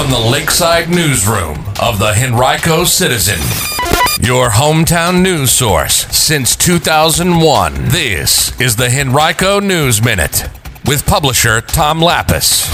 from the Lakeside Newsroom of the Henrico Citizen, your hometown news source since 2001. This is the Henrico News Minute with publisher Tom Lappas.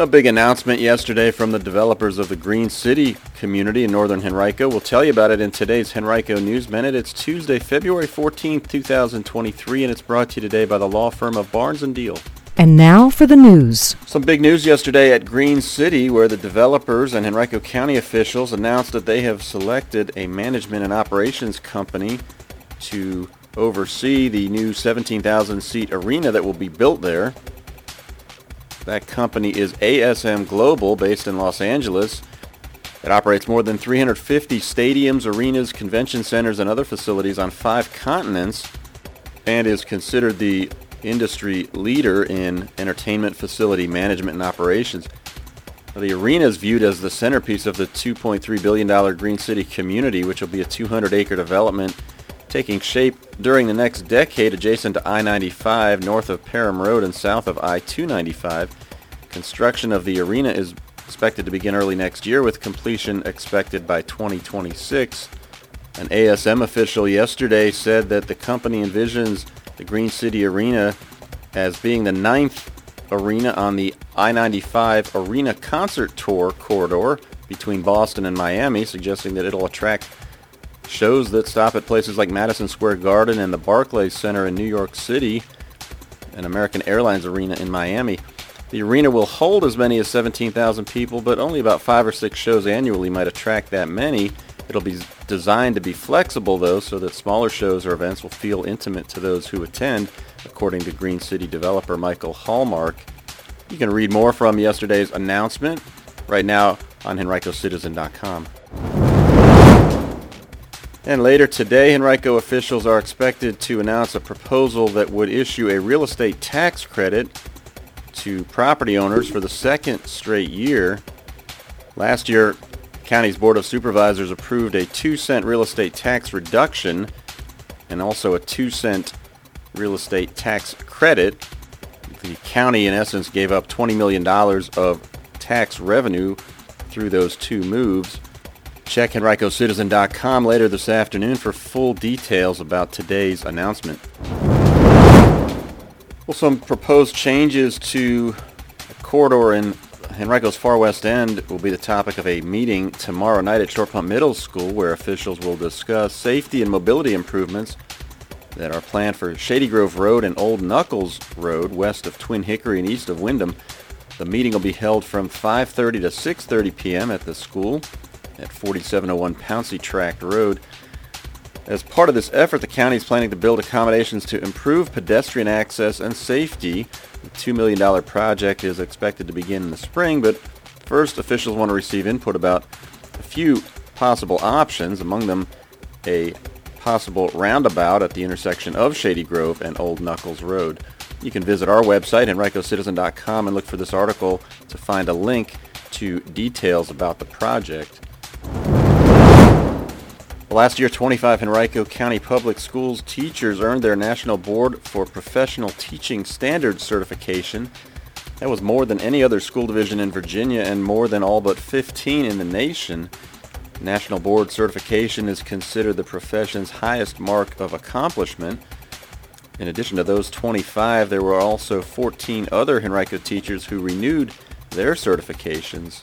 A big announcement yesterday from the developers of the Green City community in northern Henrico. We'll tell you about it in today's Henrico News Minute. It's Tuesday, February 14th, 2023, and it's brought to you today by the law firm of Barnes & Diehl. And now for the news. Some big news yesterday at Green City where the developers and Henrico County officials announced that they have selected a management and operations company to oversee the new 17,000 seat arena that will be built there. That company is ASM Global, based in Los Angeles. It operates more than 350 stadiums, arenas, convention centers, and other facilities on five continents, and is considered the industry leader in entertainment facility management and operations. The arena is viewed as the centerpiece of the $2.3 billion Green City community, which will be a 200-acre development taking shape during the next decade adjacent to I-95 north of Parham Road and south of I-295. Construction of the arena is expected to begin early next year with completion expected by 2026. An ASM official yesterday said that the company envisions the Green City Arena as being the ninth arena on the I-95 Arena Concert Tour corridor between Boston and Miami, suggesting that it'll attract Shows that stop at places like Madison Square Garden and the Barclays Center in New York City and American Airlines Arena in Miami. The arena will hold as many as 17,000 people, but only about five or six shows annually might attract that many. It'll be designed to be flexible, though, so that smaller shows or events will feel intimate to those who attend, according to Green City developer Michael Hallmark. You can read more from yesterday's announcement right now on henricocitizen.com. And later today, Henrico officials are expected to announce a proposal that would issue a real estate tax credit to property owners for the second straight year. Last year, county's Board of Supervisors approved a 2 cent real estate tax reduction and also a 2 cent real estate tax credit. The county, in essence, gave up $20 million of tax revenue through those two moves. Check HenricoCitizen.com later this afternoon for full details about today's announcement. Well, some proposed changes to a corridor in Henrico's Far West End will be the topic of a meeting tomorrow night at Short Pump Middle School where officials will discuss safety and mobility improvements that are planned for Shady Grove Road and Old Nuckols Road west of Twin Hickory and east of Wyndham. The meeting will be held from 5.30 to 6.30 p.m. at the school at 4701 Pouncey Tract Road. As part of this effort, the county is planning to build accommodations to improve pedestrian access and safety. The $2 million project is expected to begin in the spring, but first officials want to receive input about a few possible options, among them a possible roundabout at the intersection of Shady Grove and Old Nuckols Road. You can visit our website, henricocitizen.com, and look for this article to find a link to details about the project. Last year, 25 Henrico County Public Schools teachers earned their National Board for Professional Teaching Standards certification. That was more than any other school division in Virginia and more than all but 15 in the nation. National Board certification is considered the profession's highest mark of accomplishment. In addition to those 25, there were also 14 other Henrico teachers who renewed their certifications.